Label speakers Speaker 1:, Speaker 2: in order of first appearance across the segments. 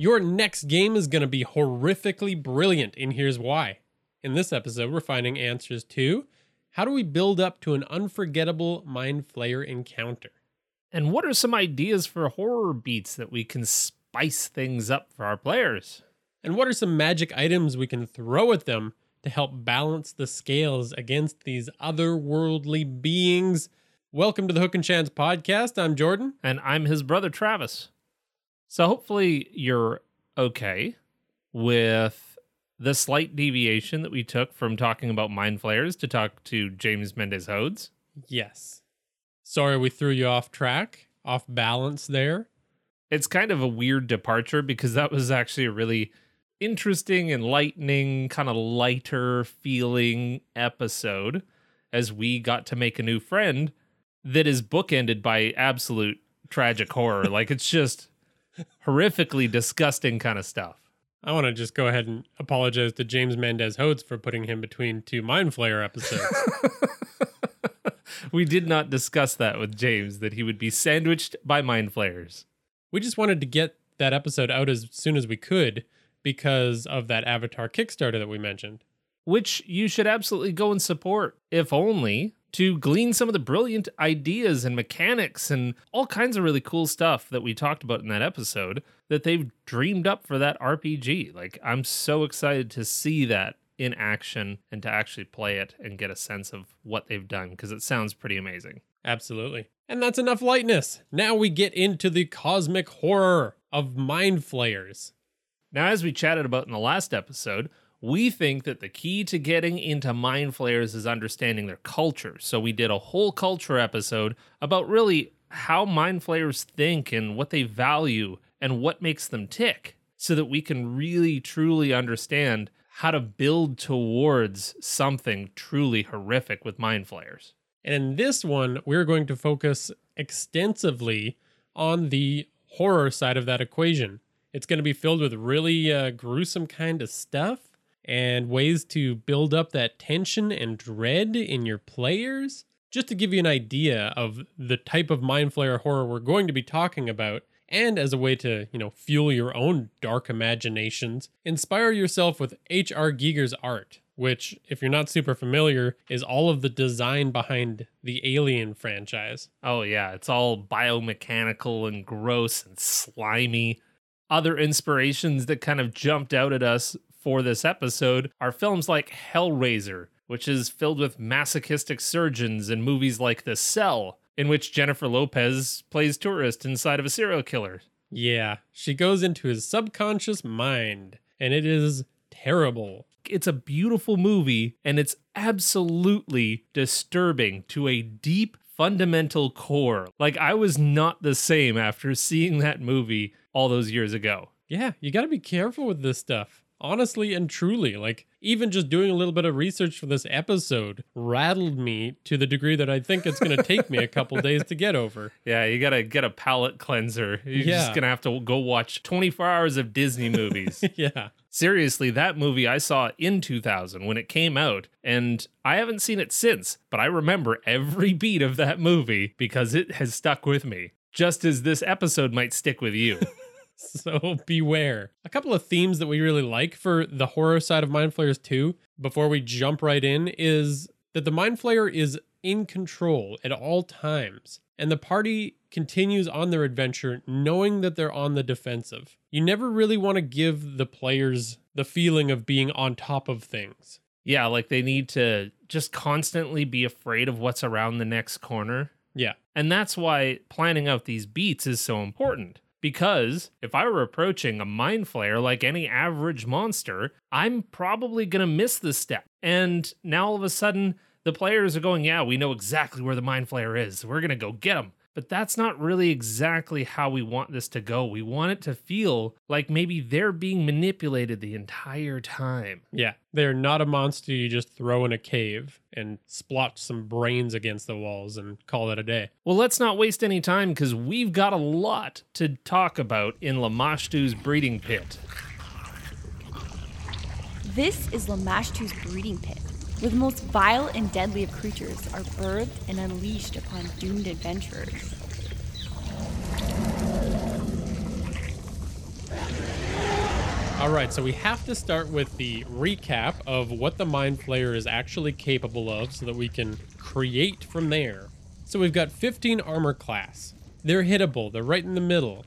Speaker 1: Your next game is going to be horrifically brilliant, and here's why. In this episode, we're finding answers to how do we build up to an unforgettable Mind Flayer encounter?
Speaker 2: And what are some ideas for horror beats that we can spice things up for our players?
Speaker 1: And what are some magic items we can throw at them to help balance the scales against these otherworldly beings? Welcome to the Hook and Chance podcast. I'm Jordan.
Speaker 2: And I'm his brother Travis. So hopefully you're okay with the slight deviation that we took from talking about mind flayers to talk to James Mendez Hodes.
Speaker 1: Yes. Sorry we threw you off track, off balance there.
Speaker 2: It's kind of a weird departure because that was actually a really interesting, enlightening, kind of lighter feeling episode as we got to make a new friend that is bookended by absolute tragic horror. like it's just horrifically disgusting kind of stuff.
Speaker 1: I want to just go ahead and apologize to James Mendez Hodes for putting him between two Mind Flayer episodes.
Speaker 2: we did not discuss that with James, that he would be sandwiched by Mind Flayers.
Speaker 1: We just wanted to get that episode out as soon as we could because of that Avatar Kickstarter that we mentioned.
Speaker 2: Which you should absolutely go and support, if only to glean some of the brilliant ideas and mechanics and all kinds of really cool stuff that we talked about in that episode that they've dreamed up for that RPG. Like, I'm so excited to see that in action and to actually play it and get a sense of what they've done because it sounds pretty amazing.
Speaker 1: Absolutely. And that's enough lightness. Now we get into the cosmic horror of mind flayers.
Speaker 2: Now, as we chatted about in the last episode, we think that the key to getting into mind flayers is understanding their culture. So we did a whole culture episode about really how mind flayers think and what they value and what makes them tick so that we can really truly understand how to build towards something truly horrific with mind flayers.
Speaker 1: And in this one, we're going to focus extensively on the horror side of that equation. It's going to be filled with really uh, gruesome kind of stuff and ways to build up that tension and dread in your players. Just to give you an idea of the type of mind flayer horror we're going to be talking about, and as a way to, you know, fuel your own dark imaginations, inspire yourself with H.R. Giger's art, which, if you're not super familiar, is all of the design behind the Alien franchise.
Speaker 2: Oh, yeah, it's all biomechanical and gross and slimy. Other inspirations that kind of jumped out at us for this episode are films like Hellraiser, which is filled with masochistic surgeons, and movies like The Cell, in which Jennifer Lopez plays tourist inside of a serial killer.
Speaker 1: Yeah, she goes into his subconscious mind, and it is terrible.
Speaker 2: It's a beautiful movie, and it's absolutely disturbing to a deep, fundamental core. Like, I was not the same after seeing that movie all those years ago.
Speaker 1: Yeah, you gotta be careful with this stuff honestly and truly like even just doing a little bit of research for this episode rattled me to the degree that i think it's going to take me a couple days to get over.
Speaker 2: Yeah you gotta get a palate cleanser. You're yeah. just gonna have to go watch 24 hours of disney movies.
Speaker 1: Yeah.
Speaker 2: Seriously that movie i saw in 2000 when it came out and i haven't seen it since but i remember every beat of that movie because it has stuck with me just as this episode might stick with you
Speaker 1: so beware. A couple of themes that we really like for the horror side of Mind Flayers 2, before we jump right in, is that the Mind Flayer is in control at all times, and the party continues on their adventure knowing that they're on the defensive. You never really want to give the players the feeling of being on top of things.
Speaker 2: Yeah, like they need to just constantly be afraid of what's around the next corner.
Speaker 1: Yeah.
Speaker 2: And that's why planning out these beats is so important because if I were approaching a mind flayer like any average monster, I'm probably going to miss this step. And now all of a sudden, the players are going, Yeah, we know exactly where the mind flayer is. We're going to go get him. But that's not really exactly how we want this to go. We want it to feel like maybe they're being manipulated the entire time.
Speaker 1: Yeah, they're not a monster you just throw in a cave and splotch some brains against the walls and call it a day.
Speaker 2: Well, let's not waste any time because we've got a lot to talk about in Lamashtu's breeding pit.
Speaker 3: This is Lamashtu's breeding pit, where the most vile and deadly of creatures are birthed and unleashed upon doomed adventurers.
Speaker 1: All right, so we have to start with the recap of what the Mind Flayer is actually capable of so that we can create from there. So we've got 15 armor class. They're hittable, they're right in the middle.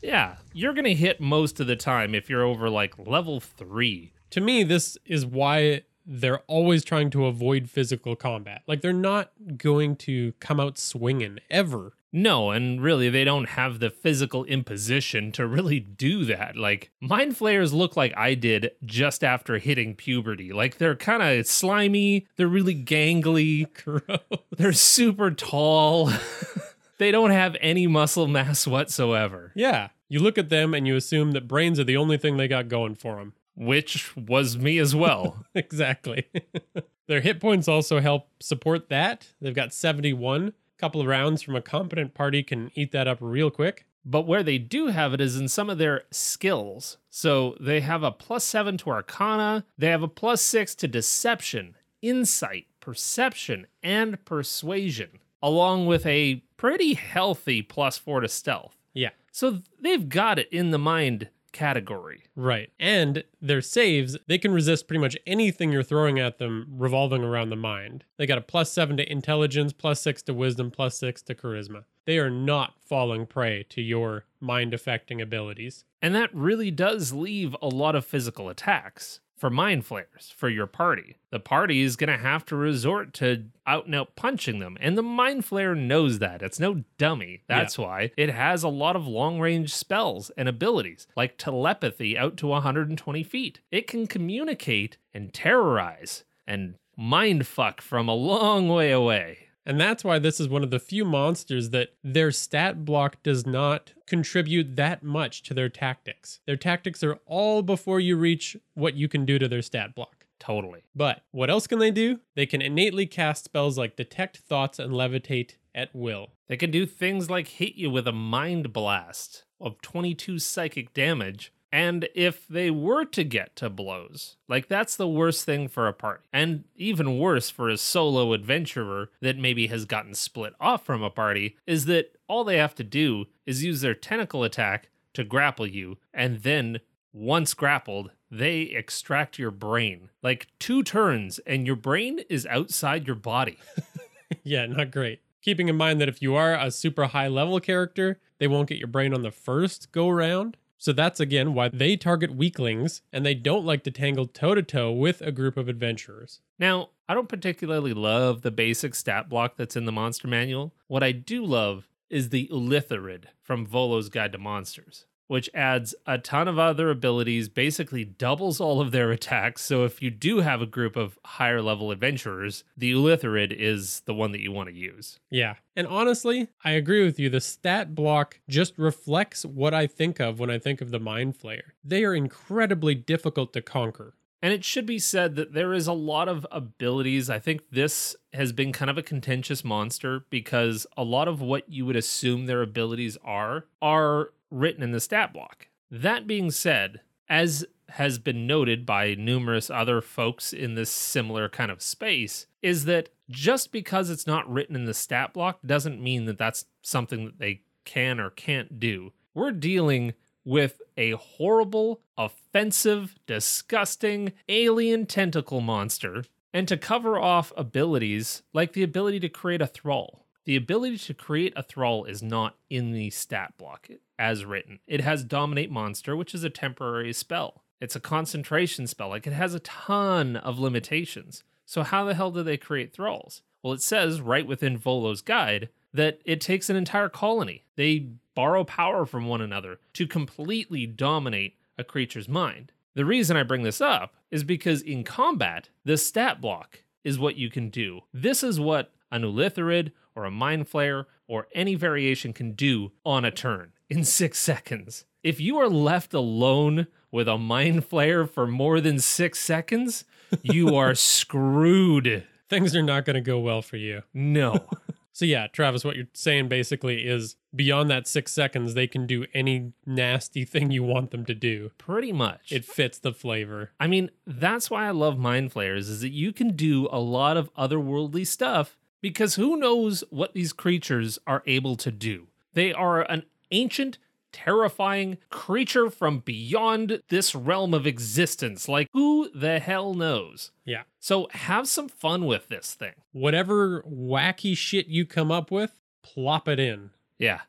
Speaker 2: Yeah, you're going to hit most of the time if you're over like level three.
Speaker 1: To me, this is why they're always trying to avoid physical combat. Like, they're not going to come out swinging ever.
Speaker 2: No, and really, they don't have the physical imposition to really do that. Like, mind flayers look like I did just after hitting puberty. Like, they're kind of slimy, they're really gangly,
Speaker 1: Gross.
Speaker 2: they're super tall. they don't have any muscle mass whatsoever,
Speaker 1: Yeah. You look at them and you assume that brains are the only thing they got going for them.
Speaker 2: Which was me as well.
Speaker 1: exactly. Their hit points also help support that. They've got 71. A couple of rounds from a competent party can eat that up real quick.
Speaker 2: but where they do have it is in some of their skills. So they have a plus seven to Arcana, they have a plus six to Deception, Insight, Perception, and Persuasion, along with a pretty healthy plus four to Stealth.
Speaker 1: Yeah.
Speaker 2: So they've got it in the mind category.
Speaker 1: Right. And their saves, they can resist pretty much anything you're throwing at them revolving around the mind. They got a plus seven to intelligence, plus six to wisdom, plus six to charisma. They are not falling prey to your mind affecting abilities.
Speaker 2: And that really does leave a lot of physical attacks for mind flayers for your party. The party is going to have to resort to out and out punching them. And the mind flayer knows that. It's no dummy. That's why it has a lot of long range spells and abilities like telepathy out to 120 feet. It can communicate and terrorize and mind fuck from a long way away.
Speaker 1: And that's why this is one of the few monsters that their stat block does not contribute that much to their tactics. Their tactics are all before you reach what you can do to their stat block.
Speaker 2: Totally.
Speaker 1: But what else can they do? They can innately cast spells like Detect Thoughts and Levitate at will.
Speaker 2: They can do things like hit you with a mind blast of 22 psychic damage. And if they were to get to blows, like that's the worst thing for a party. And even worse for a solo adventurer that maybe has gotten split off from a party, is that all they have to do is use their tentacle attack to grapple you. And then, once grappled, they extract your brain. Like two turns, and your brain is outside your body.
Speaker 1: yeah, not great. Keeping in mind that if you are a super high level character, they won't get your brain on the first go round. So that's again why they target weaklings and they don't like to tangle toe to toe with a group of adventurers.
Speaker 2: Now, I don't particularly love the basic stat block that's in the monster manual. What I do love is the Ulitharid from Volo's Guide to Monsters, which adds a ton of other abilities, basically doubles all of their attacks. So if you do have a group of higher level adventurers, the Ulitharid is the one that you want to use.
Speaker 1: Yeah. And honestly, I agree with you. The stat block just reflects what I think of when I think of the Mind Flayer. They are incredibly difficult to conquer.
Speaker 2: And it should be said that there is a lot of abilities. I think this has been kind of a contentious monster because a lot of what you would assume their abilities are are written in the stat block. That being said, as has been noted by numerous other folks in this similar kind of space, is that just because it's not written in the stat block doesn't mean that that's something that they can or can't do. We're dealing with a horrible, offensive, disgusting alien tentacle monster, and to cover off abilities like the ability to create a thrall. The ability to create a thrall is not in the stat block as written. It has Dominate Monster, which is a temporary spell. It's a concentration spell. Like it has a ton of limitations. So, how the hell do they create thralls? Well, it says right within Volo's guide that it takes an entire colony. They borrow power from one another to completely dominate a creature's mind. The reason I bring this up is because in combat, the stat block is what you can do. This is what an Ulitharid or a mind flayer or any variation can do on a turn in six seconds. If you are left alone with a mind flayer for more than six seconds, you are screwed.
Speaker 1: Things are not going to go well for you.
Speaker 2: No.
Speaker 1: So yeah, Travis, what you're saying basically is beyond that six seconds, they can do any nasty thing you want them to do.
Speaker 2: Pretty much.
Speaker 1: It fits the flavor.
Speaker 2: I mean, that's why I love mind flayers is that you can do a lot of otherworldly stuff because who knows what these creatures are able to do. They are an ancient terrifying creature from beyond this realm of existence. Like, who the hell knows?
Speaker 1: Yeah.
Speaker 2: So, have some fun with this thing.
Speaker 1: Whatever wacky shit you come up with, plop it in.
Speaker 2: Yeah.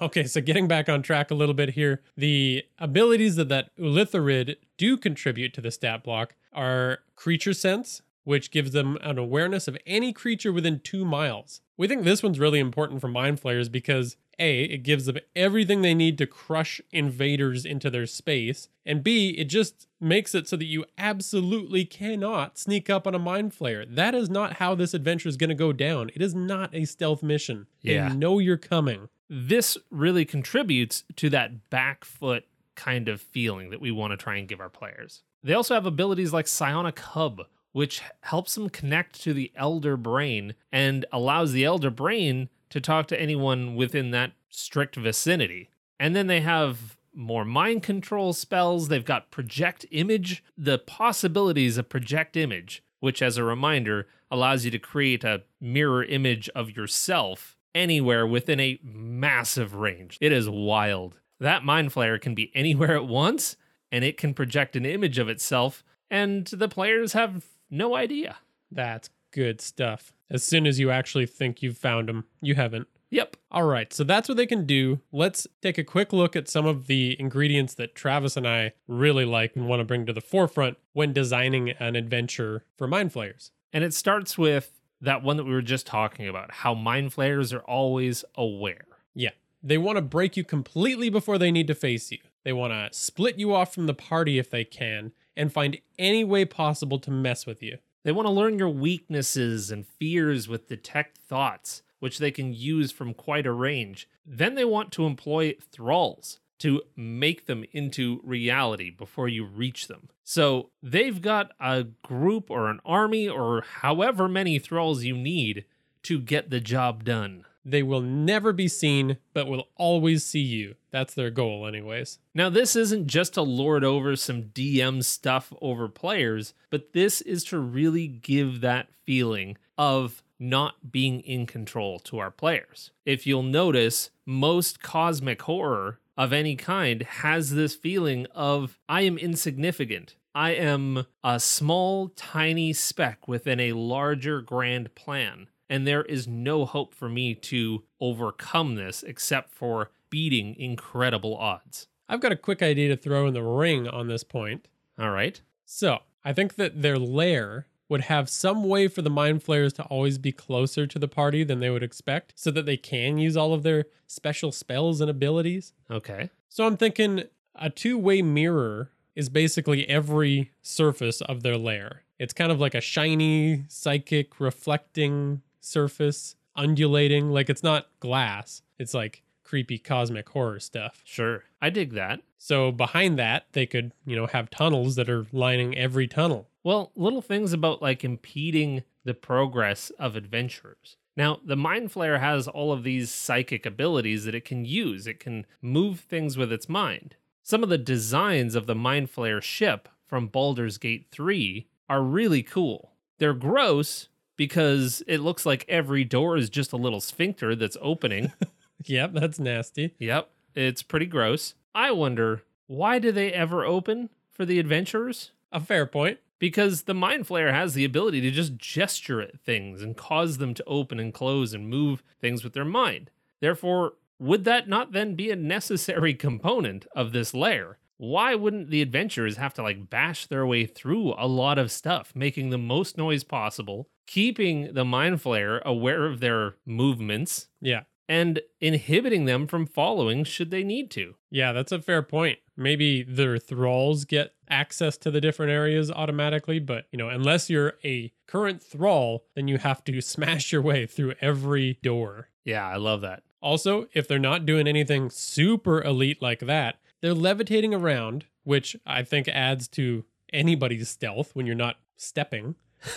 Speaker 1: Okay, so getting back on track a little bit here, the abilities that that Ulitharid do contribute to the stat block are creature sense, which gives them an awareness of any creature within two miles. We think this one's really important for mind flayers because A, it gives them everything they need to crush invaders into their space, and B, it just makes it so that you absolutely cannot sneak up on a mind flayer. That is not how this adventure is going to go down. It is not a stealth mission.
Speaker 2: Yeah.
Speaker 1: They know you're coming.
Speaker 2: This really contributes to that back foot kind of feeling that we want to try and give our players. They also have abilities like Psionic Hub, which helps them connect to the Elder Brain and allows the Elder Brain to talk to anyone within that strict vicinity. And then they have more mind control spells. They've got Project Image, the possibilities of Project Image, which, as a reminder, allows you to create a mirror image of yourself anywhere within a massive range. It is wild. That mind flayer can be anywhere at once, and it can project an image of itself, and the players have no idea.
Speaker 1: That's good stuff. As soon as you actually think you've found them, you haven't.
Speaker 2: Yep.
Speaker 1: All right, so that's what they can do. Let's take a quick look at some of the ingredients that Travis and I really like and want to bring to the forefront when designing an adventure for Mind Flayers.
Speaker 2: And it starts with that one that we were just talking about how mind flayers are always aware.
Speaker 1: Yeah, they want to break you completely before they need to face you. They want to split you off from the party if they can and find any way possible to mess with you.
Speaker 2: They want to learn your weaknesses and fears with detect thoughts, which they can use from quite a range. Then they want to employ thralls to make them into reality before you reach them. So they've got a group or an army or however many thralls you need to get the job done.
Speaker 1: They will never be seen, but will always see you. That's their goal, anyways.
Speaker 2: Now, this isn't just to lord over some DM stuff over players, but this is to really give that feeling of not being in control to our players. If you'll notice, most cosmic horror of any kind has this feeling of I am insignificant. I am a small, tiny speck within a larger, grand plan. And there is no hope for me to overcome this except for beating incredible odds.
Speaker 1: I've got a quick idea to throw in the ring on this point.
Speaker 2: All right.
Speaker 1: So, I think that their lair would have some way for the mind flayers to always be closer to the party than they would expect so that they can use all of their special spells and abilities.
Speaker 2: Okay.
Speaker 1: So I'm thinking a two-way mirror is basically every surface of their lair. It's kind of like a shiny, psychic, reflecting surface, undulating, like it's not glass. It's like creepy cosmic horror stuff.
Speaker 2: Sure. I dig that.
Speaker 1: So behind that, they could, you know, have tunnels that are lining every tunnel.
Speaker 2: Well, little things about like impeding the progress of adventurers. Now, the Mind Flayer has all of these psychic abilities that it can use. It can move things with its mind. Some of the designs of the Mind Flayer ship from Baldur's Gate 3 are really cool. They're gross because it looks like every door is just a little sphincter that's opening.
Speaker 1: Yep, that's nasty.
Speaker 2: yep, it's pretty gross. I wonder, why do they ever open for the adventurers?
Speaker 1: A fair point.
Speaker 2: because the mind flayer has the ability to just gesture at things and cause them to open and close and move things with their mind. Therefore, would that not then be a necessary component of this layer? Why wouldn't the adventurers have to like bash their way through a lot of stuff, making the most noise possible, keeping the mind flayer aware of their movements,
Speaker 1: Yeah.
Speaker 2: and inhibiting them from following should they need to?
Speaker 1: Yeah, that's a fair point. maybe their thralls get access to the different areas automatically, but you know, unless you're a current thrall, then you have to smash your way through every door.
Speaker 2: Yeah, I love that.
Speaker 1: Also, if they're not doing anything super elite like that, they're levitating around, which I think adds to anybody's stealth when you're not stepping.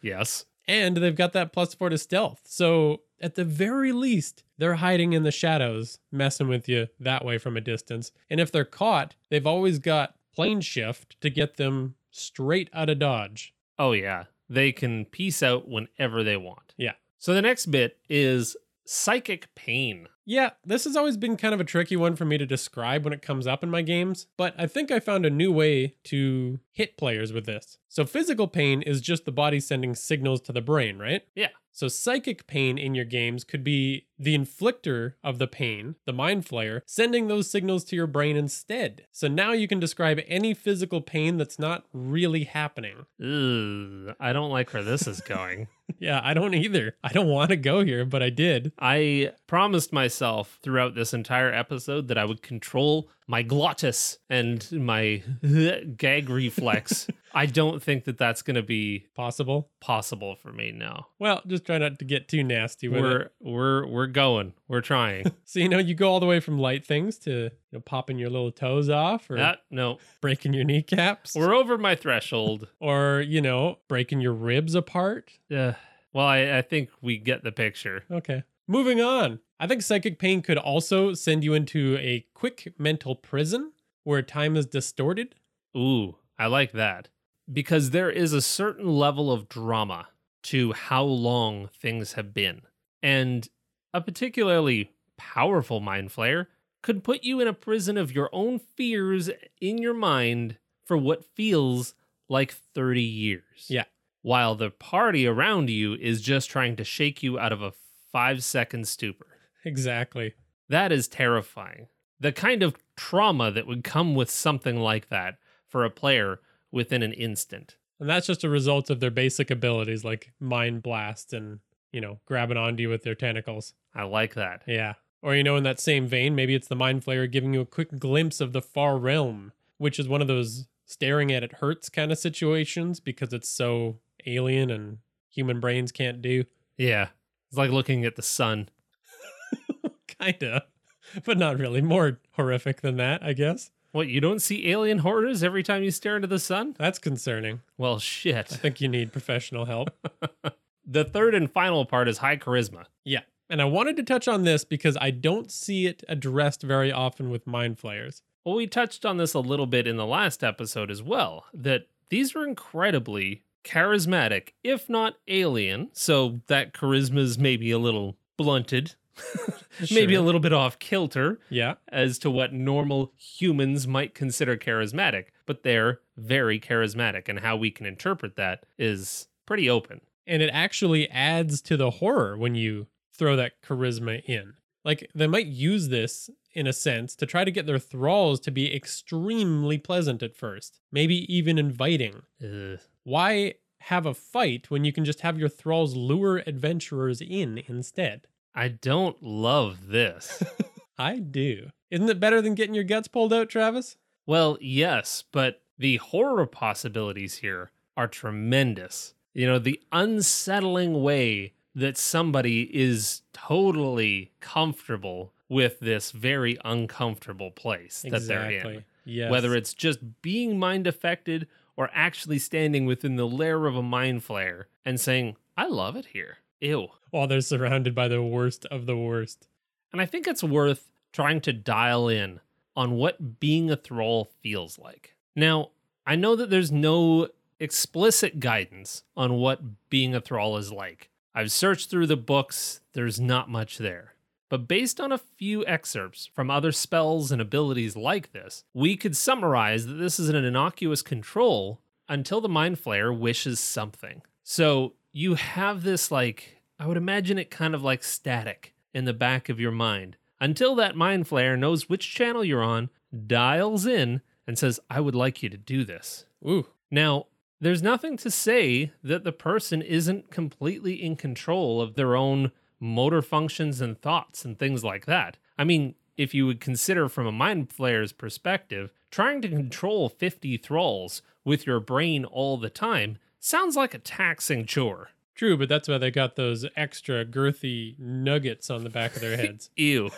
Speaker 2: Yes.
Speaker 1: And they've got that plus four to stealth. So at the very least, they're hiding in the shadows, messing with you that way from a distance. And if they're caught, they've always got plane shift to get them straight out of dodge.
Speaker 2: Oh, yeah. They can peace out whenever they want.
Speaker 1: Yeah.
Speaker 2: So the next bit is psychic pain.
Speaker 1: Yeah, this has always been kind of a tricky one for me to describe when it comes up in my games, but I think I found a new way to hit players with this. So, physical pain is just the body sending signals to the brain, right?
Speaker 2: Yeah.
Speaker 1: So, psychic pain in your games could be the inflictor of the pain, the mind flayer, sending those signals to your brain instead. So, now you can describe any physical pain that's not really happening.
Speaker 2: Ugh, I don't like where this is going.
Speaker 1: Yeah, I don't either. I don't want to go here, but I did.
Speaker 2: I promised myself throughout this entire episode that I would control my glottis and my gag reflex. I don't think that that's going to be
Speaker 1: Possible.
Speaker 2: possible for me now.
Speaker 1: Well, just try not to get too nasty with.
Speaker 2: We're we're we're going. We're trying.
Speaker 1: So you know, you go all the way from light things to you know popping your little toes off, or
Speaker 2: that no.
Speaker 1: breaking your kneecaps,
Speaker 2: We're over my threshold.
Speaker 1: or you know breaking your ribs apart.
Speaker 2: Uh, well, I, I think we get the picture.
Speaker 1: Okay, moving on. I think psychic pain could also send you into a quick mental prison where time is distorted.
Speaker 2: Ooh, I like that. Because there is a certain level of drama to how long things have been. And a particularly powerful mind flayer could put you in a prison of your own fears in your mind for what feels like 30 years.
Speaker 1: Yeah.
Speaker 2: While the party around you is just trying to shake you out of a five second stupor.
Speaker 1: Exactly.
Speaker 2: That is terrifying. The kind of trauma that would come with something like that for a player within an instant.
Speaker 1: And that's just a result of their basic abilities like mind blast and, you know, grabbing onto you with their tentacles.
Speaker 2: I like that.
Speaker 1: Yeah. Or, you know, in that same vein, maybe it's the Mind Flayer giving you a quick glimpse of the far realm, which is one of those staring at it hurts kind of situations because it's so alien and human brains can't do.
Speaker 2: Yeah. It's like looking at the sun.
Speaker 1: Kinda. But not really. More horrific than that, I guess.
Speaker 2: What, you don't see alien horrors every time you stare into the sun?
Speaker 1: That's concerning.
Speaker 2: Well, shit.
Speaker 1: I think you need professional help.
Speaker 2: The third and final part is high charisma.
Speaker 1: yeah. And I wanted to touch on this because I don't see it addressed very often with Mind Flayers.
Speaker 2: Well, we touched on this a little bit in the last episode as well, that these are incredibly charismatic, if not alien. So that charisma is maybe a little blunted, maybe a little bit off kilter
Speaker 1: Yeah.
Speaker 2: as to what normal humans might consider charismatic, but they're very charismatic, and how we can interpret that is pretty open.
Speaker 1: and it actually adds to the horror when you throw that charisma in. Like they might use this in a sense to try to get their thralls to be extremely pleasant at first, maybe even inviting.
Speaker 2: Ugh.
Speaker 1: Why have a fight when you can just have your thralls lure adventurers in instead?
Speaker 2: I don't love this.
Speaker 1: I do. Isn't it better than getting your guts pulled out, Travis?
Speaker 2: well, yes, but the horror possibilities here are tremendous. You know, the unsettling way that somebody is totally comfortable with this very uncomfortable place that they're in.
Speaker 1: Yes.
Speaker 2: Whether it's just being mind affected or actually standing within the lair of a mind flayer and saying, I love it here. Ew.
Speaker 1: while they're surrounded by the worst of the worst.
Speaker 2: And I think it's worth trying to dial in on what being a thrall feels like. Now, I know that there's no explicit guidance on what being a thrall is like. I've searched through the books, there's not much there. But based on a few excerpts from other spells and abilities like this, we could summarize that this is an innocuous control until the Mind Flayer wishes something. So you have this, like, I would imagine it kind of like static in the back of your mind until that Mind Flayer knows which channel you're on, dials in, and says, I would like you to do this.
Speaker 1: Ooh.
Speaker 2: Now, there's nothing to say that the person isn't completely in control of their own motor functions and thoughts and things like that. I mean, if you would consider from a mind flayer's perspective, trying to control 50 thralls with your brain all the time sounds like a taxing chore.
Speaker 1: True, but that's why they got those extra girthy nuggets on the back of their heads.
Speaker 2: Ew.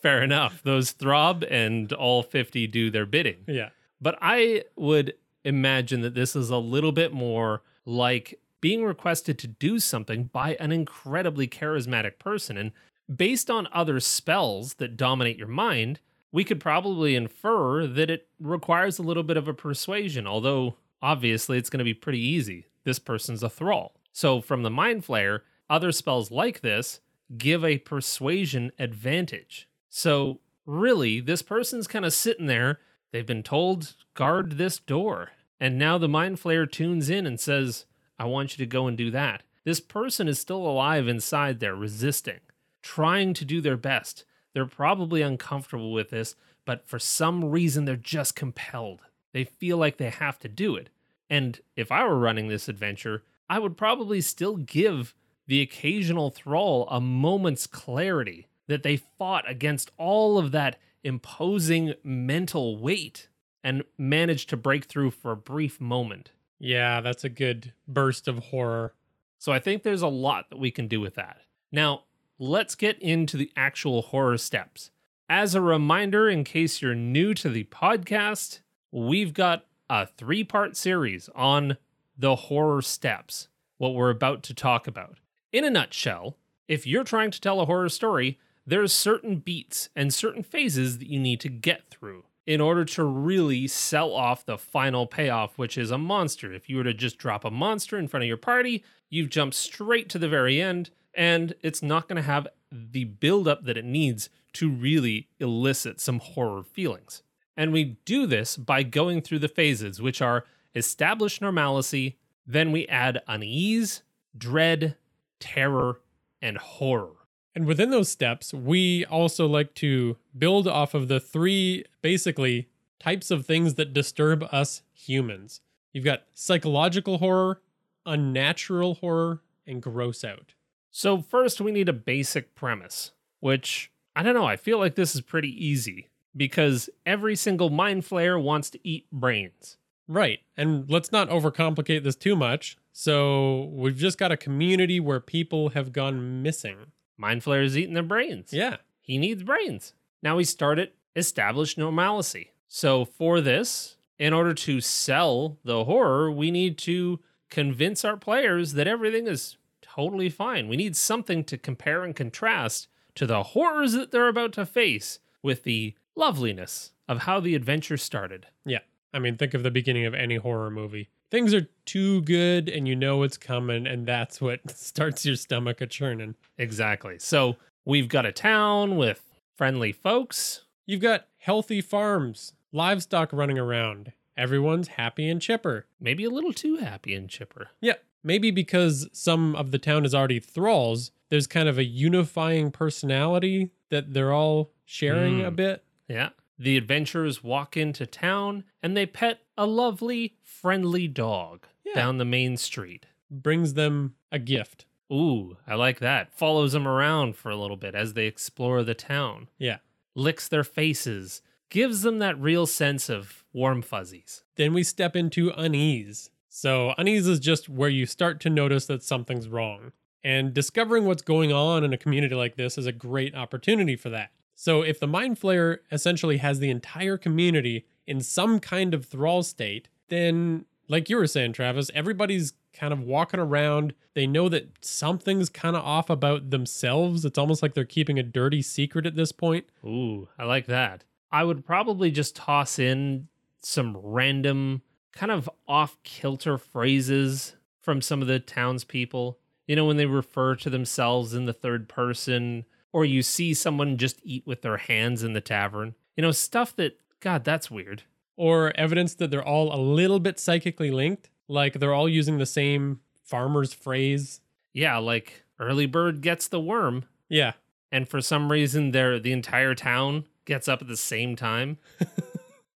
Speaker 2: Fair enough. Those throb and all 50 do their bidding.
Speaker 1: yeah.
Speaker 2: But I would imagine that this is a little bit more like being requested to do something by an incredibly charismatic person. And based on other spells that dominate your mind, we could probably infer that it requires a little bit of a persuasion, although obviously it's going to be pretty easy. This person's a thrall. So, from the Mind Flayer, other spells like this give a persuasion advantage. So, really, this person's kind of sitting there. They've been told, guard this door. And now the Mind Flayer tunes in and says, I want you to go and do that. This person is still alive inside there, resisting, trying to do their best. They're probably uncomfortable with this, but for some reason, they're just compelled. They feel like they have to do it. And if I were running this adventure, I would probably still give the occasional thrall a moment's clarity that they fought against all of that imposing mental weight and managed to break through for a brief moment.
Speaker 1: Yeah, that's a good burst of horror.
Speaker 2: So I think there's a lot that we can do with that. Now, let's get into the actual horror steps. As a reminder, in case you're new to the podcast, we've got a three part series on the horror steps, what we're about to talk about. In a nutshell, if you're trying to tell a horror story, there's certain beats and certain phases that you need to get through in order to really sell off the final payoff, which is a monster. If you were to just drop a monster in front of your party, you've jumped straight to the very end, and it's not going to have the buildup that it needs to really elicit some horror feelings. And we do this by going through the phases, which are establish normalcy, then we add unease, dread, terror, and horror.
Speaker 1: And within those steps, we also like to build off of the three basically types of things that disturb us humans. You've got psychological horror, unnatural horror, and gross out.
Speaker 2: So, first, we need a basic premise, which I don't know, I feel like this is pretty easy because every single mind flayer wants to eat brains.
Speaker 1: Right. And let's not overcomplicate this too much. So, we've just got a community where people have gone missing.
Speaker 2: Mind flayer's eating their brains.
Speaker 1: Yeah.
Speaker 2: He needs brains. Now we start at establish normalcy. So, for this, in order to sell the horror, we need to convince our players that everything is totally fine. We need something to compare and contrast to the horrors that they're about to face with the loveliness of how the adventure started.
Speaker 1: Yeah. I mean, think of the beginning of any horror movie. Things are too good and you know it's coming, and that's what starts your stomach a churning.
Speaker 2: Exactly. So, we've got a town with friendly folks.
Speaker 1: You've got healthy farms, livestock running around. Everyone's happy and chipper.
Speaker 2: Maybe a little too happy and chipper.
Speaker 1: Yeah, maybe because some of the town is already thralls, there's kind of a unifying personality that they're all sharing
Speaker 2: Mm.
Speaker 1: a bit.
Speaker 2: Yeah. The adventurers walk into town and they pet a lovely, friendly dog
Speaker 1: Yeah.
Speaker 2: down the main street.
Speaker 1: Brings them a gift.
Speaker 2: Ooh, I like that. Follows them around for a little bit as they explore the town,
Speaker 1: Yeah.
Speaker 2: licks their faces, gives them that real sense of warm fuzzies.
Speaker 1: Then we step into unease. So, unease is just where you start to notice that something's wrong. And discovering what's going on in a community like this is a great opportunity for that. So, if the Mind Flayer essentially has the entire community in some kind of thrall state, then, like you were saying, Travis, everybody's kind of walking around. They know that something's kind of off about themselves. It's almost like they're keeping a dirty secret at this point.
Speaker 2: Ooh, I like that. I would probably just toss in some random, kind of off kilter phrases from some of the townspeople. You know, when they refer to themselves in the third person, or you see someone just eat with their hands in the tavern. You know, stuff that, God, that's weird.
Speaker 1: Or evidence that they're all a little bit psychically linked, like they're all using the same farmer's phrase.
Speaker 2: Yeah, like early bird gets the worm,
Speaker 1: Yeah.
Speaker 2: and for some reason, they're, the entire town gets up at the same time.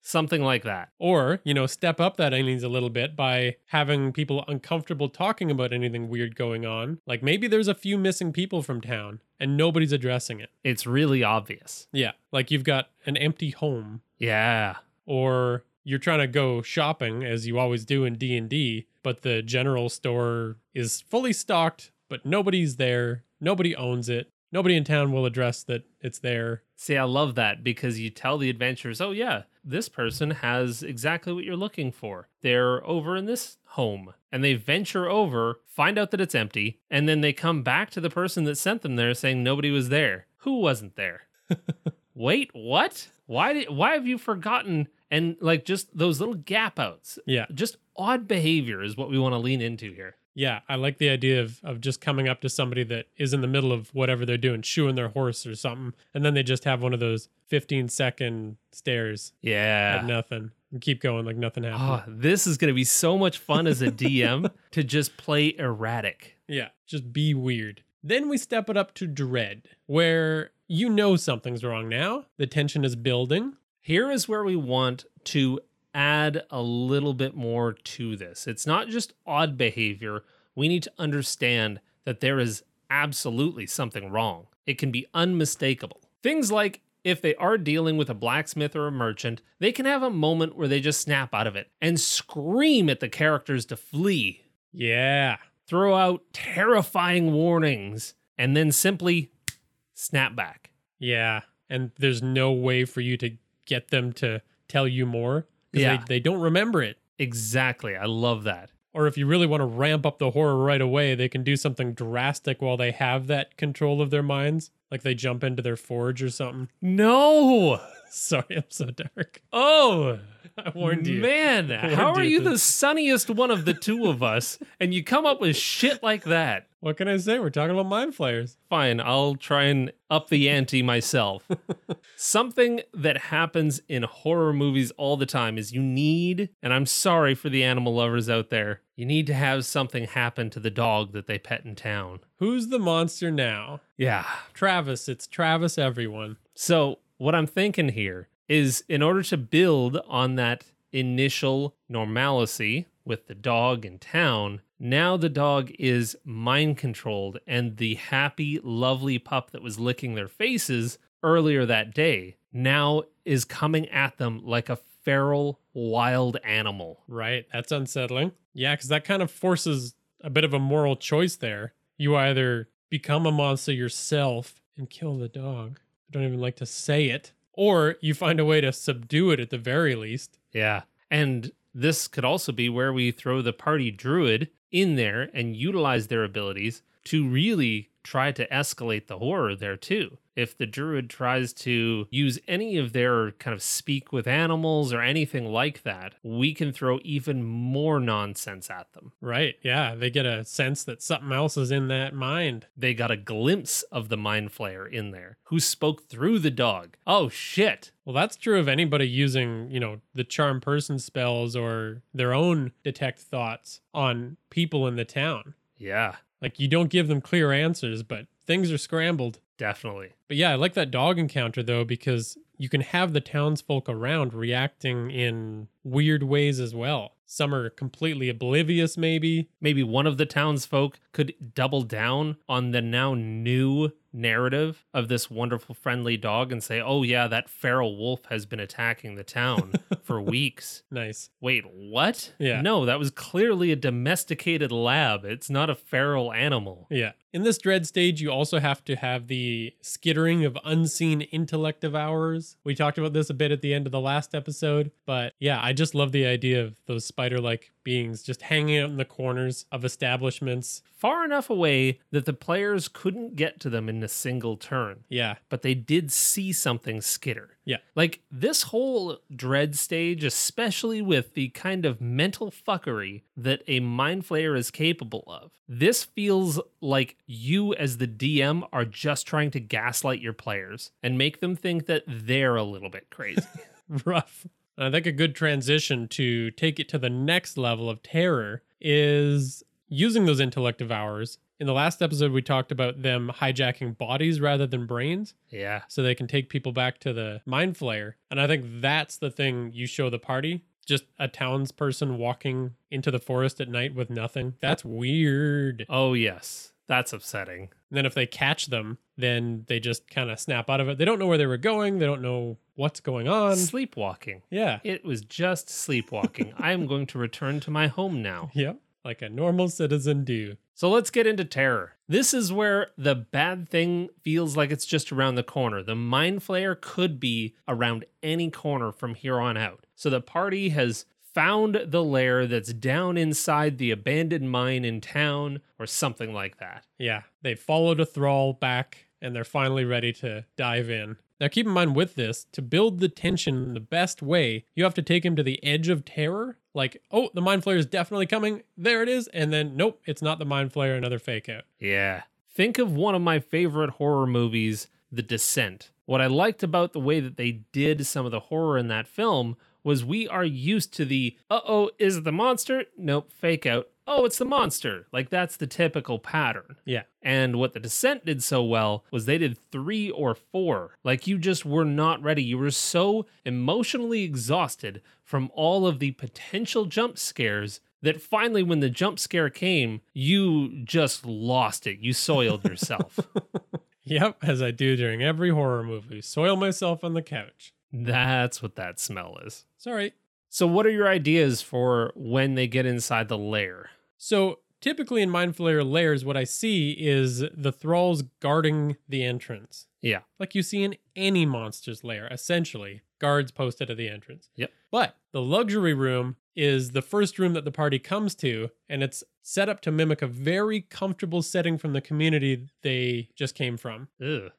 Speaker 2: Something like that.
Speaker 1: Or, you know, step up that unease a little bit by having people uncomfortable talking about anything weird going on. Like maybe there's a few missing people from town and nobody's addressing it.
Speaker 2: It's really obvious.
Speaker 1: Yeah. Like you've got an empty home
Speaker 2: Yeah.
Speaker 1: or you're trying to go shopping as you always do in D&D, but the general store is fully stocked, but nobody's there. Nobody owns it. Nobody in town will address that it's there.
Speaker 2: See, I love that because you tell the adventurers, oh, yeah, this person has exactly what you're looking for. They're over in this home. And they venture over, find out that it's empty, and then they come back to the person that sent them there saying nobody was there. Who wasn't there? Wait, what? Why did why have you forgotten? And like just those little gap outs.
Speaker 1: Yeah.
Speaker 2: Just odd behavior is what we want to lean into here.
Speaker 1: Yeah, I like the idea of, of just coming up to somebody that is in the middle of whatever they're doing, shoeing their horse or something, and then they just have one of those 15 second stares at
Speaker 2: Yeah.
Speaker 1: nothing and keep going like nothing
Speaker 2: ah,
Speaker 1: happened.
Speaker 2: Oh, this is going to be so much fun as a DM to just play erratic.
Speaker 1: Yeah, just be weird. Then we step it up to dread, where you know something's wrong now. The tension is building.
Speaker 2: Here is where we want to add a little bit more to this. It's not just odd behavior. We need to understand that there is absolutely something wrong. It can be unmistakable. Things like if they are dealing with a blacksmith or a merchant, they can have a moment where they just snap out of it and scream at the characters to flee,
Speaker 1: Yeah,
Speaker 2: throw out terrifying warnings, and then simply snap back.
Speaker 1: yeah. And there's no way for you to get them to tell you more because
Speaker 2: Yeah.
Speaker 1: they, they don't remember it.
Speaker 2: Exactly. I love that.
Speaker 1: or if you really want to ramp up the horror right away, they can do something drastic while they have that control of their minds. Like they jump into their forge or something.
Speaker 2: No.
Speaker 1: Sorry, I'm so dark.
Speaker 2: Oh,
Speaker 1: I warned you.
Speaker 2: Man,
Speaker 1: Warned
Speaker 2: how are
Speaker 1: you
Speaker 2: you the sunniest one of the two of us and you come up with shit like that?
Speaker 1: What can I say? We're talking about mind flayers.
Speaker 2: Fine, I'll try and up the ante myself. Something that happens in horror movies all the time is you need, and I'm sorry for the animal lovers out there, you need to have something happen to the dog that they pet in town.
Speaker 1: Who's the monster now?
Speaker 2: Yeah.
Speaker 1: Travis. It's Travis, everyone.
Speaker 2: So, what I'm thinking here is in order to build on that initial normalcy with the dog in town, now the dog is mind controlled, and the happy, lovely pup that was licking their faces earlier that day now is coming at them like a feral, wild animal.
Speaker 1: Right. That's unsettling. Yeah, because that kind of forces a bit of a moral choice there. You either become a monster yourself and kill the dog. I don't even like to say it. Or you find a way to subdue it at the very least.
Speaker 2: Yeah. And this could also be where we throw the party druid in there and utilize their abilities to really try to escalate the horror there too. If the druid tries to use any of their kind of speak with animals or anything like that, we can throw even more nonsense at them.
Speaker 1: Right. Yeah. They get a sense that something else is in that mind.
Speaker 2: They got a glimpse of the mind flayer in there who spoke through the dog. Oh shit.
Speaker 1: Well, that's true of anybody using, you know, the charm person spells or their own detect thoughts on people in the town.
Speaker 2: Yeah,
Speaker 1: Like you don't give them clear answers, but things are scrambled.
Speaker 2: Definitely.
Speaker 1: But yeah, I like that dog encounter though because you can have the townsfolk around reacting in weird ways as well. Some are completely oblivious, maybe.
Speaker 2: maybe one of the townsfolk could double down on the now new narrative of this wonderful friendly dog and say, oh, yeah, that feral wolf has been attacking the town for weeks.
Speaker 1: Nice.
Speaker 2: Wait, what?
Speaker 1: Yeah.
Speaker 2: No, that was clearly a domesticated lab. It's not a feral animal.
Speaker 1: Yeah. In this dread stage, you also have to have the skittering of unseen intellect devourers. We talked about this a bit at the end of the last episode, but yeah, I just love the idea of those spider like beings just hanging out in the corners of establishments.
Speaker 2: Far enough away that the players couldn't get to them in a single turn.
Speaker 1: Yeah.
Speaker 2: but they did see something skitter.
Speaker 1: Yeah.
Speaker 2: Like this whole dread stage, especially with the kind of mental fuckery that a mind flayer is capable of, this feels like you as the DM are just trying to gaslight your players and make them think that they're a little bit crazy.
Speaker 1: rough. And I think a good transition to take it to the next level of terror is using those intellect devourers In the last episode, we talked about them hijacking bodies rather than brains
Speaker 2: Yeah.
Speaker 1: so they can take people back to the mind flayer. And I think that's the thing you show the party. Just a townsperson walking into the forest at night with nothing. That's weird.
Speaker 2: Oh, yes. That's upsetting.
Speaker 1: And then if they catch them, then they just kind of snap out of it. They don't know where they were going. They don't know what's going on.
Speaker 2: Sleepwalking.
Speaker 1: Yeah.
Speaker 2: It was just sleepwalking. I am going to return to my home now.
Speaker 1: Yep. Like a normal citizen do.
Speaker 2: So let's get into terror. This is where the bad thing feels like it's just around the corner. The mind flayer could be around any corner from here on out. So the party has found the lair that's down inside the abandoned mine in town or something like that.
Speaker 1: Yeah. They followed a thrall back and they're finally ready to dive in. Now, keep in mind with this, to build the tension the best way, you have to take him to the edge of terror. Like, oh, the mind flayer is definitely coming. There it is. And then, nope, it's not the mind flayer, another fake out.
Speaker 2: Yeah. Think of one of my favorite horror movies, The Descent. What I liked about the way that they did some of the horror in that film was we are used to the, uh oh, is the monster? Nope, fake out. Oh, it's the monster. Like that's the typical pattern.
Speaker 1: Yeah.
Speaker 2: And what The Descent did so well was they did three or four. Like you just were not ready. You were so emotionally exhausted from all of the potential jump scares that finally, when the jump scare came, you just lost it. You soiled yourself.
Speaker 1: Yep, as I do during every horror movie. Soil myself on the couch.
Speaker 2: That's what that smell is.
Speaker 1: Sorry.
Speaker 2: So, what are your ideas for when they get inside the lair?
Speaker 1: So typically in Mind Flayer layers, what I see is the thralls guarding the entrance.
Speaker 2: Yeah.
Speaker 1: Like you see in any monster's lair, essentially, guards posted at the entrance.
Speaker 2: Yep.
Speaker 1: But the luxury room is the first room that the party comes to, and it's set up to mimic a very comfortable setting from the community they just came from.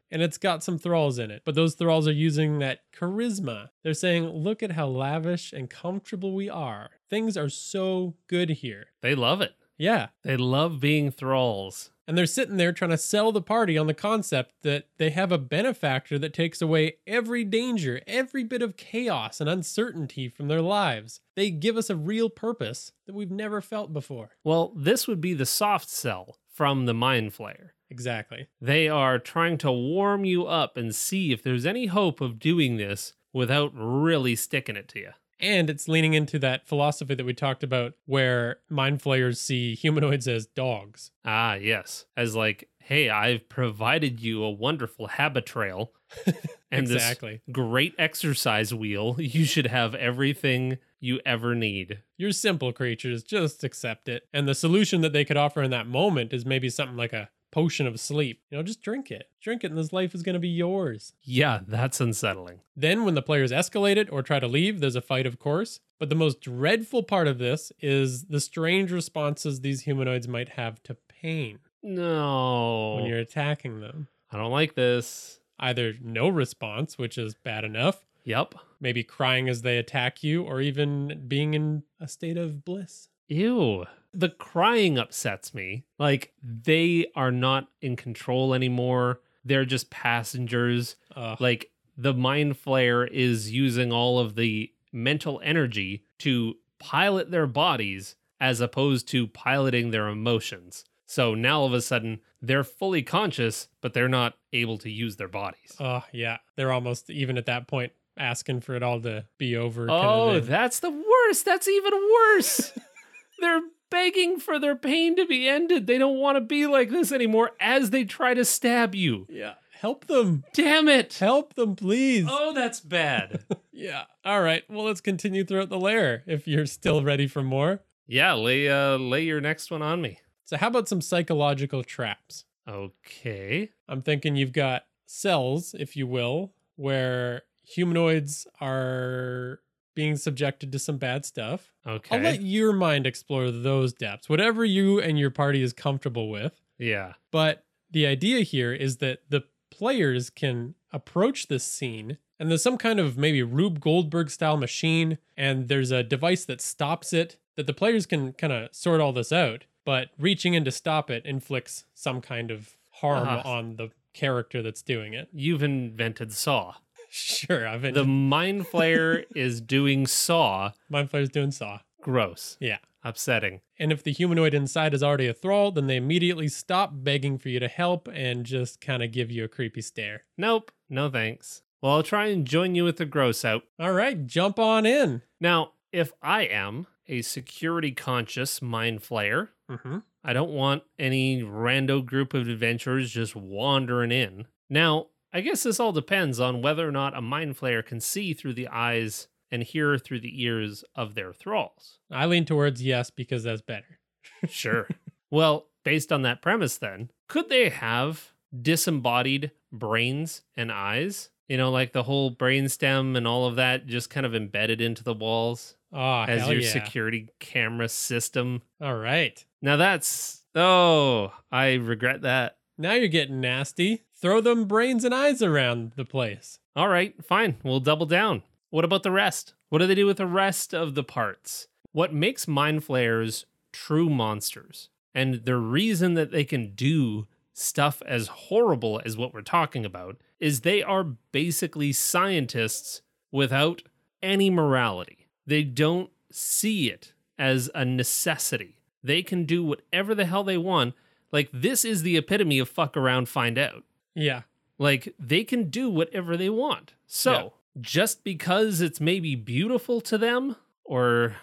Speaker 1: And it's got some thralls in it, but those thralls are using that charisma. They're saying, look at how lavish and comfortable we are. Things are so good here.
Speaker 2: They love it.
Speaker 1: Yeah.
Speaker 2: They love being thralls.
Speaker 1: And they're sitting there trying to sell the party on the concept that they have a benefactor that takes away every danger, every bit of chaos and uncertainty from their lives. They give us a real purpose that we've never felt before.
Speaker 2: Well, this would be the soft sell from the Mind Flayer.
Speaker 1: Exactly.
Speaker 2: They are trying to warm you up and see if there's any hope of doing this without really sticking it to you.
Speaker 1: And it's leaning into that philosophy that we talked about where mind flayers see humanoids as dogs.
Speaker 2: Ah, yes. As like, hey, I've provided you a wonderful Habitrail and
Speaker 1: exactly.
Speaker 2: this great exercise wheel. You should have everything you ever need.
Speaker 1: You're simple creatures, just accept it. And the solution that they could offer in that moment is maybe something like a potion of sleep. You know, just drink it. Drink it and this life is going to be yours.
Speaker 2: Yeah, that's unsettling.
Speaker 1: Then, when the players escalate it or try to leave, there's a fight, of course. But the most dreadful part of this is the strange responses these humanoids might have to pain
Speaker 2: No.
Speaker 1: when you're attacking them.
Speaker 2: I don't like this.
Speaker 1: Either no response, which is bad enough,
Speaker 2: Yep.
Speaker 1: maybe crying as they attack you, or even being in a state of bliss.
Speaker 2: Ew. The crying upsets me. Like, they are not in control anymore. They're just passengers.
Speaker 1: Ugh.
Speaker 2: Like, the mind flayer is using all of the mental energy to pilot their bodies as opposed to piloting their emotions. So now all of a sudden, they're fully conscious, but they're not able to use their bodies.
Speaker 1: Oh, yeah. They're almost, even at that point, asking for it all to be over.
Speaker 2: Oh, that's the worst. That's even worse. They're begging for their pain to be ended. They don't want to be like this anymore as they try to stab you.
Speaker 1: yeah. Help them.
Speaker 2: Damn it.
Speaker 1: Help them, please.
Speaker 2: Oh, that's bad.
Speaker 1: Yeah. All right. Well, let's continue throughout the lair if you're still ready for more.
Speaker 2: yeah, lay uh lay your next one on me.
Speaker 1: So, how about some psychological traps?
Speaker 2: Okay.
Speaker 1: I'm thinking you've got cells, if you will, where humanoids are being subjected to some bad stuff.
Speaker 2: Okay.
Speaker 1: I'll let your mind explore those depths, whatever you and your party is comfortable with.
Speaker 2: yeah.
Speaker 1: But the idea here is that the players can approach this scene and there's some kind of maybe Rube Goldberg style machine and there's a device that stops it that the players can kind of sort all this out, but reaching in to stop it inflicts some kind of harm
Speaker 2: Ah.
Speaker 1: on the character that's doing it.
Speaker 2: You've invented Saw.
Speaker 1: Sure, I've been
Speaker 2: The mind flayer is doing Saw.
Speaker 1: Mind Flayer's doing Saw.
Speaker 2: Gross.
Speaker 1: Yeah.
Speaker 2: upsetting.
Speaker 1: And if the humanoid inside is already a thrall, then they immediately stop begging for you to help and just kind of give you a creepy stare.
Speaker 2: Nope, no thanks. Well, I'll try and join you with the gross out.
Speaker 1: All right, jump on in.
Speaker 2: Now, if I am a security conscious mind flayer,
Speaker 1: Mm-hmm.
Speaker 2: I don't want any rando group of adventurers just wandering in. Now, I guess this all depends on whether or not a mind flayer can see through the eyes and hear through the ears of their thralls.
Speaker 1: I lean towards yes because that's better.
Speaker 2: Sure. well, based on that premise, then, could they have disembodied brains and eyes? You know, like the whole brainstem and all of that just kind of embedded into the walls
Speaker 1: Oh,
Speaker 2: as your
Speaker 1: yeah.
Speaker 2: security camera system.
Speaker 1: All right.
Speaker 2: Now that's, oh, I regret that.
Speaker 1: Now you're getting nasty. Throw them brains and eyes around the place.
Speaker 2: All right, fine. We'll double down. What about the rest? What do they do with the rest of the parts? What makes mind flayers true monsters? And the reason that they can do stuff as horrible as what we're talking about is they are basically scientists without any morality. They don't see it as a necessity. They can do whatever the hell they want. Like, this is the epitome of fuck around, find out.
Speaker 1: Yeah.
Speaker 2: Like they can do whatever they want. So
Speaker 1: Yeah.
Speaker 2: just because it's maybe beautiful to them, or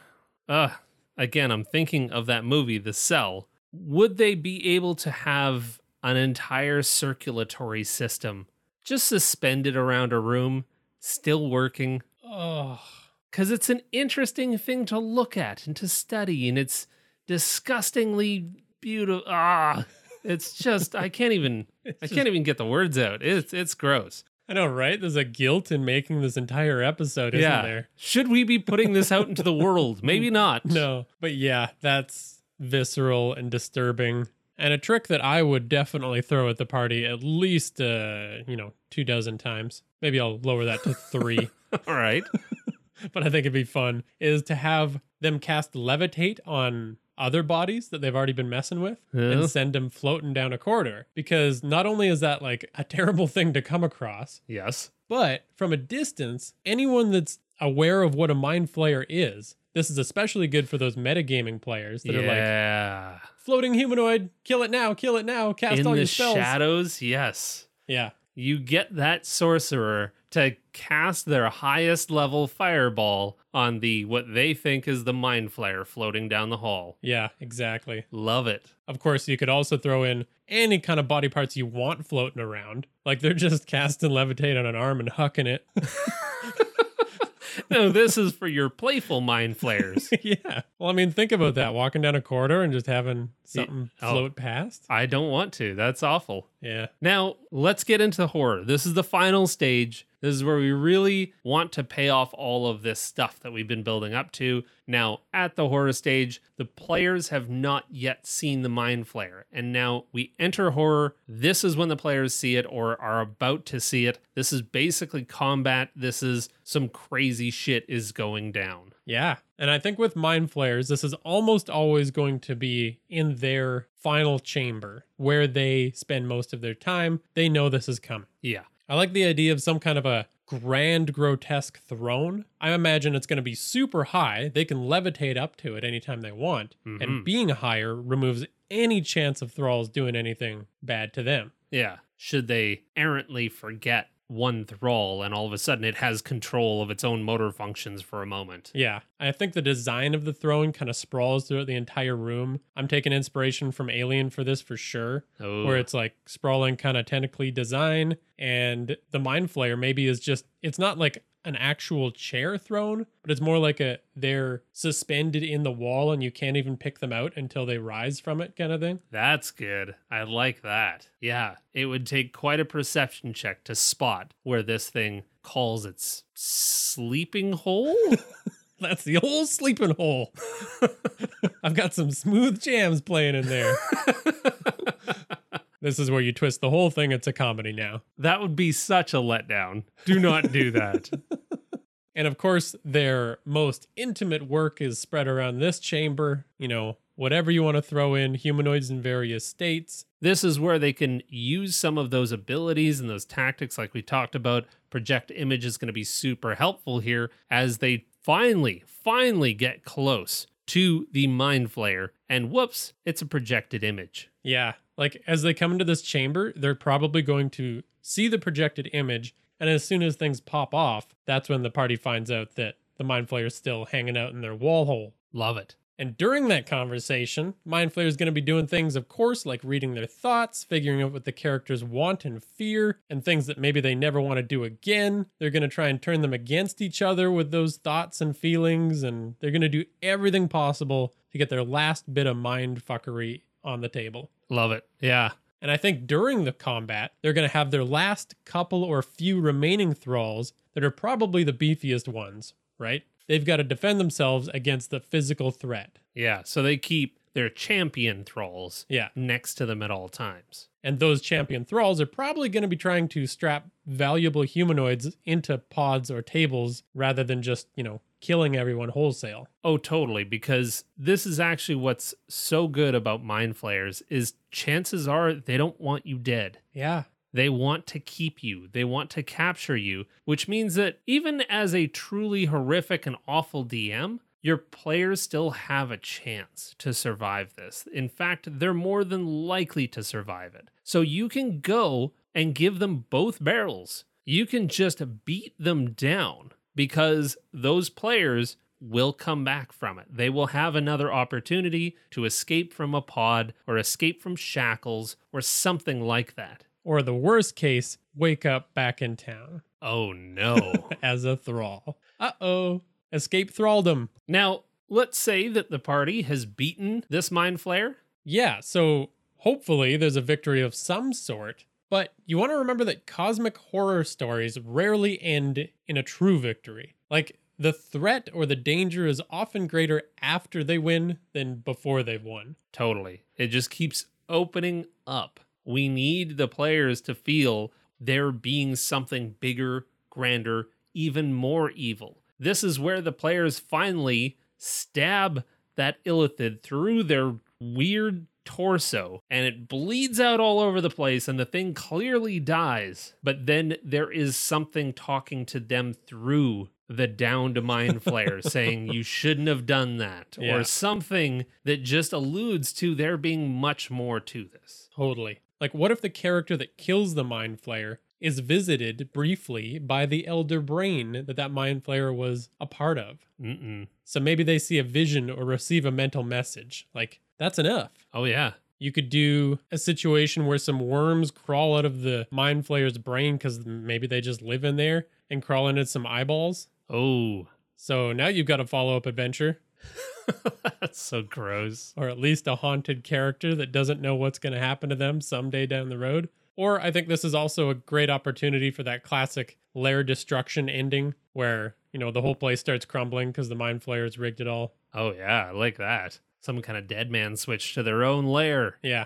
Speaker 2: uh again, I'm thinking of that movie, The Cell, would they be able to have an entire circulatory system just suspended around a room, still working?
Speaker 1: Oh,
Speaker 2: Because it's an interesting thing to look at and to study, and it's disgustingly beautiful. Ah, it's just I can't even I can't even get the words out. It's it's gross.
Speaker 1: I know, right? There's a guilt in making this entire episode, isn't
Speaker 2: yeah.
Speaker 1: there?
Speaker 2: Should we be putting this out into the world? Maybe not.
Speaker 1: No. But yeah, that's visceral and disturbing. And a trick that I would definitely throw at the party at least, uh, you know, two dozen times. Maybe I'll lower that to three.
Speaker 2: All right.
Speaker 1: but I think it'd be fun is to have them cast levitate on other bodies that they've already been messing with
Speaker 2: Huh?
Speaker 1: and send them floating down a corridor. Because not only is that like a terrible thing to come across,
Speaker 2: Yes.
Speaker 1: but from a distance, anyone that's aware of what a mind flayer is, this is especially good for those metagaming players that are like floating humanoid, kill it now, kill it now, cast
Speaker 2: In
Speaker 1: all your spells.
Speaker 2: shadows, yes.
Speaker 1: Yeah.
Speaker 2: You get that sorcerer to cast their highest level fireball on the what they think is the mind flayer floating down the hall.
Speaker 1: Yeah, exactly.
Speaker 2: Love it.
Speaker 1: Of course, you could also throw in any kind of body parts you want floating around. Like they're just casting levitate on an arm and hucking it.
Speaker 2: no, this is for your playful mind flayers.
Speaker 1: yeah. Well, I mean, think about that. Walking down a corridor and just having something
Speaker 2: oh.
Speaker 1: float past.
Speaker 2: I don't want to. That's awful.
Speaker 1: Yeah.
Speaker 2: Now, let's get into horror. This is the final stage. This is where we really want to pay off all of this stuff that we've been building up to. Now, at the horror stage, the players have not yet seen the mind flayer. And now we enter horror. This is when the players see it or are about to see it. This is basically combat. This is some crazy shit is going down.
Speaker 1: Yeah. And I think with mind flayers, this is almost always going to be in their final chamber where they spend most of their time. They know this is coming.
Speaker 2: Yeah.
Speaker 1: I like the idea of some kind of a grand, grotesque throne. I imagine it's going to be super high. They can levitate up to it anytime they want.
Speaker 2: Mhm.
Speaker 1: And being higher removes any chance of thralls doing anything bad to them.
Speaker 2: Yeah. Should they errantly forget one thrall and all of a sudden it has control of its own motor functions for a moment?
Speaker 1: Yeah, I think the design of the throne kind of sprawls throughout the entire room. I'm taking inspiration from Alien for this for sure,
Speaker 2: Oh,
Speaker 1: where it's like sprawling kind of tentacly design. And the Mind Flayer maybe is just, it's not like an actual chair throne, but it's more like a they're suspended in the wall and you can't even pick them out until they rise from it kind of thing.
Speaker 2: that's good. I like that. Yeah. It would take quite a perception check to spot where this thing calls its sleeping hole.
Speaker 1: That's the whole sleeping hole. I've got some smooth jams playing in there. This is where you twist the whole thing. It's a comedy now.
Speaker 2: that would be such a letdown. Do not do that.
Speaker 1: And of course, their most intimate work is spread around this chamber. You know, whatever you want to throw in, humanoids in various states.
Speaker 2: this is where they can use some of those abilities and those tactics like we talked about project image is going to be super helpful here as they finally finally get close to the mind flayer, and whoops, it's a projected image.
Speaker 1: Yeah. Like as they come into this chamber, they're probably going to see the projected image. And as soon as things pop off, that's when the party finds out that the mind flayer is still hanging out in their wall hole.
Speaker 2: Love it.
Speaker 1: And during that conversation, Mind Flayer is going to be doing things, of course, like reading their thoughts, figuring out what the characters want and fear, and things that maybe they never want to do again. They're going to try and turn them against each other with those thoughts and feelings, and they're going to do everything possible to get their last bit of mind fuckery on the table.
Speaker 2: Love it. Yeah.
Speaker 1: And I think during the combat, they're going to have their last couple or few remaining thralls that are probably the beefiest ones, right? They've got to defend themselves against the physical threat.
Speaker 2: Yeah. So they keep their champion thralls
Speaker 1: Yeah.
Speaker 2: next to them at all times.
Speaker 1: And those champion thralls are probably going to be trying to strap valuable humanoids into pods or tables rather than just, you know, killing everyone wholesale.
Speaker 2: Oh, totally. Because this is actually what's so good about mind flayers is chances are they don't want you dead.
Speaker 1: Yeah.
Speaker 2: They want to keep you. They want to capture you, which means that even as a truly horrific and awful DM, your players still have a chance to survive this. In fact, they're more than likely to survive it. So you can go and give them both barrels. You can just beat them down because those players will come back from it. They will have another opportunity to escape from a pod or escape from shackles or something like that.
Speaker 1: Or the worst case, wake up back in town
Speaker 2: Oh no.
Speaker 1: as a thrall. Uh oh. Escape thralldom.
Speaker 2: now, let's say that the party has beaten this mind flayer.
Speaker 1: Yeah, so hopefully there's a victory of some sort. But you want to remember that cosmic horror stories rarely end in a true victory. Like, the threat or the danger is often greater after they win than before they've won.
Speaker 2: Totally. It just keeps opening up. We need the players to feel there being something bigger, grander, even more evil. This is where the players finally stab that illithid through their weird torso and it bleeds out all over the place and the thing clearly dies. But then there is something talking to them through the downed mind flayer saying you shouldn't have done that
Speaker 1: Yeah.
Speaker 2: or something that just alludes to there being much more to this.
Speaker 1: Totally. Like, what if the character that kills the Mind Flayer is visited briefly by the Elder Brain that that Mind Flayer was a part of?
Speaker 2: Mm-mm.
Speaker 1: So maybe they see a vision or receive a mental message. Like, that's enough.
Speaker 2: Oh yeah.
Speaker 1: You could do a situation where some worms crawl out of the Mind Flayer's brain because maybe they just live in there and crawl into some eyeballs.
Speaker 2: Oh,
Speaker 1: So now you've got a follow up adventure,
Speaker 2: that's so gross.
Speaker 1: or at least a haunted character that doesn't know what's going to happen to them someday down the road. Or I think this is also a great opportunity for that classic lair destruction ending where, you know, the whole place starts crumbling because the Mind Flayer's rigged it all.
Speaker 2: Oh yeah, I like that. Some kind of dead man switch to their own lair.
Speaker 1: Yeah.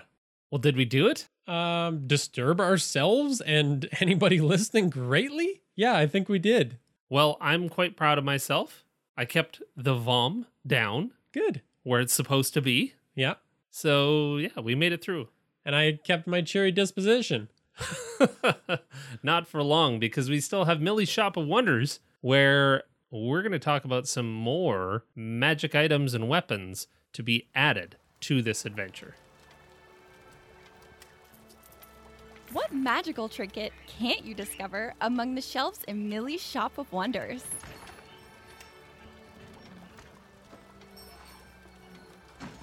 Speaker 2: Well, did we do it?
Speaker 1: Um, disturb ourselves and anybody listening greatly? Yeah, I think we did.
Speaker 2: Well, I'm quite proud of myself. I kept the vom down
Speaker 1: Good.
Speaker 2: where it's supposed to be.
Speaker 1: Yeah.
Speaker 2: So, yeah, we made it through.
Speaker 1: And I kept my cheery disposition.
Speaker 2: Not for long because we still have Millie's Shop of Wonders where we're going to talk about some more magic items and weapons to be added to this adventure.
Speaker 3: What magical trinket can't you discover among the shelves in Millie's Shop of Wonders?